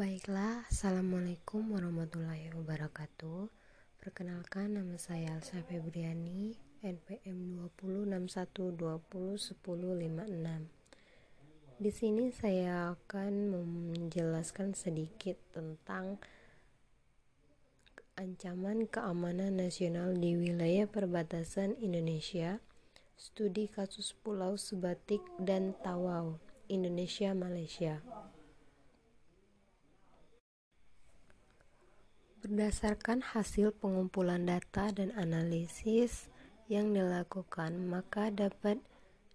Baiklah, Assalamualaikum warahmatullahi wabarakatuh. Perkenalkan nama saya Alsa Febriani NPM 2061201056 Di sini saya akan menjelaskan sedikit tentang ancaman keamanan nasional di wilayah perbatasan Indonesia Studi kasus Pulau Sebatik dan Tawau Indonesia Berdasarkan hasil pengumpulan data dan analisis yang dilakukan, maka dapat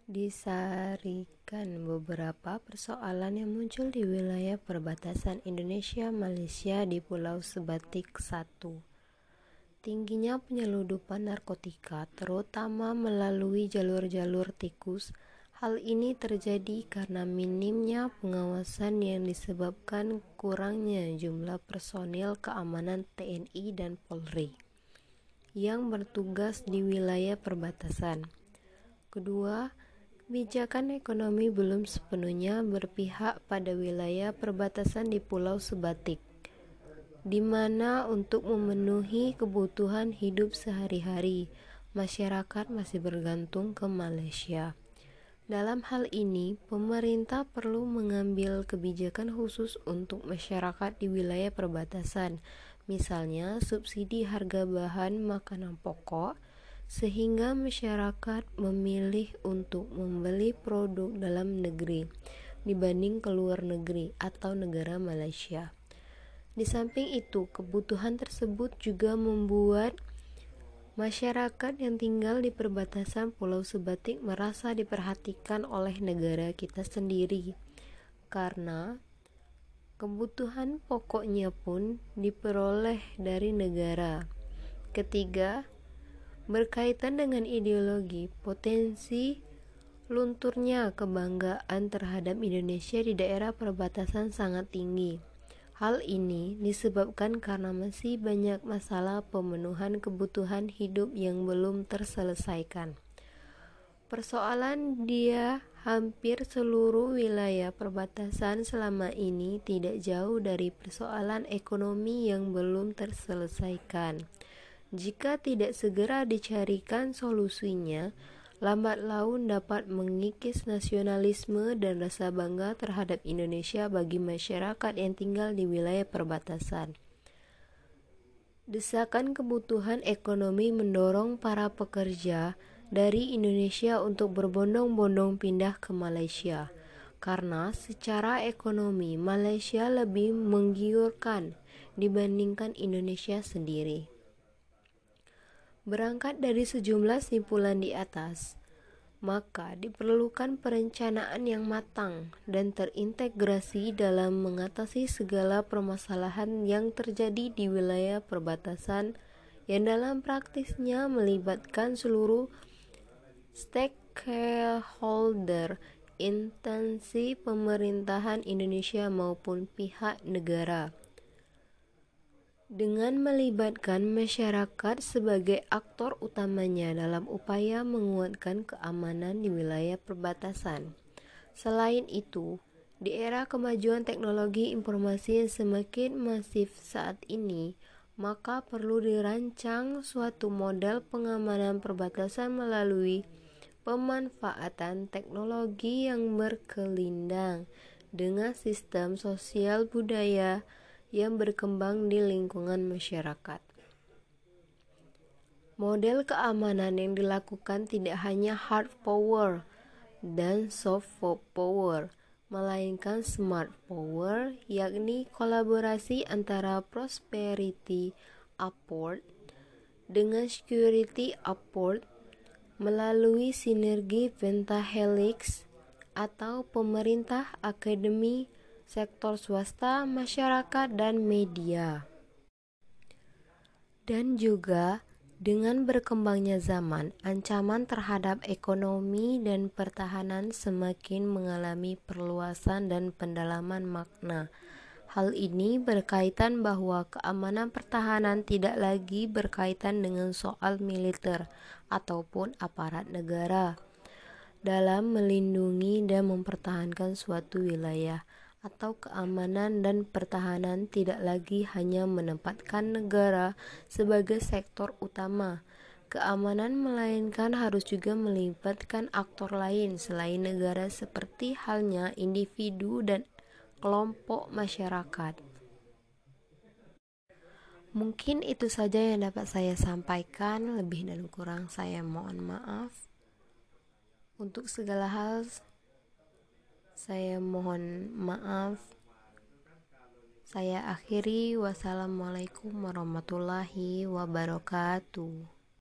disarikan beberapa persoalan yang muncul di wilayah perbatasan Indonesia-Malaysia di Pulau Sebatik 1. Tingginya penyeludupan narkotika, terutama melalui jalur-jalur tikus, Hal ini terjadi karena minimnya pengawasan yang disebabkan kurangnya jumlah personil keamanan TNI dan Polri yang bertugas di wilayah perbatasan. Kedua, kebijakan ekonomi belum sepenuhnya berpihak pada wilayah perbatasan di Pulau Sebatik, di mana untuk memenuhi kebutuhan hidup sehari-hari, masyarakat masih bergantung ke Malaysia. Dalam hal ini, pemerintah perlu mengambil kebijakan khusus untuk masyarakat di wilayah perbatasan, misalnya subsidi harga bahan makanan pokok, sehingga masyarakat memilih untuk membeli produk dalam negeri dibanding ke luar negeri atau negara Malaysia. Di samping itu, kebutuhan tersebut juga membuat Masyarakat yang tinggal di perbatasan Pulau Sebatik merasa diperhatikan oleh negara kita sendiri karena kebutuhan pokoknya pun diperoleh dari negara. Ketiga, berkaitan dengan ideologi, potensi lunturnya kebanggaan terhadap Indonesia di daerah perbatasan sangat tinggi. Hal ini disebabkan karena masih banyak masalah pemenuhan kebutuhan hidup yang belum terselesaikan. Persoalan dia hampir seluruh wilayah perbatasan selama ini tidak jauh dari persoalan ekonomi yang belum terselesaikan. Jika tidak segera dicarikan solusinya, lambat laun dapat mengikis nasionalisme dan rasa bangga terhadap Indonesia bagi masyarakat yang tinggal di wilayah perbatasan. Desakan kebutuhan ekonomi mendorong para pekerja dari Indonesia untuk berbondong-bondong pindah ke Malaysia karena secara ekonomi Malaysia lebih menggiurkan dibandingkan Indonesia sendiri. Berangkat dari sejumlah simpulan di atas, maka diperlukan perencanaan yang matang dan terintegrasi dalam mengatasi segala permasalahan yang terjadi di wilayah perbatasan yang dalam praktisnya melibatkan seluruh stakeholder instansi pemerintahan Indonesia maupun pihak negara dengan melibatkan masyarakat sebagai aktor utamanya dalam upaya menguatkan keamanan di wilayah perbatasan. Selain itu, di era kemajuan teknologi informasi yang semakin masif saat ini, maka perlu dirancang suatu model pengamanan perbatasan melalui pemanfaatan teknologi yang berkelindang dengan sistem sosial budaya yang berkembang di lingkungan masyarakat. Model keamanan yang dilakukan tidak hanya hard power dan soft power, melainkan smart power, yakni kolaborasi antara prosperity upward dengan security upward melalui sinergi pentahelix atau pemerintah, akademi, sektor swasta, masyarakat, dan media. Dan juga dengan berkembangnya zaman, ancaman terhadap ekonomi dan pertahanan semakin mengalami perluasan dan pendalaman makna. Hal ini berkaitan bahwa keamanan pertahanan tidak lagi berkaitan dengan soal militer ataupun aparat negara dalam melindungi dan mempertahankan suatu wilayah, atau keamanan dan pertahanan tidak lagi hanya menempatkan negara sebagai sektor utama. Keamanan melainkan harus juga melibatkan aktor lain selain negara seperti halnya individu dan kelompok masyarakat. Mungkin itu saja yang dapat saya sampaikan, lebih dan kurang saya mohon maaf. Untuk segala hal, saya mohon maaf. Saya akhiri, wassalamualaikum warahmatullahi wabarakatuh.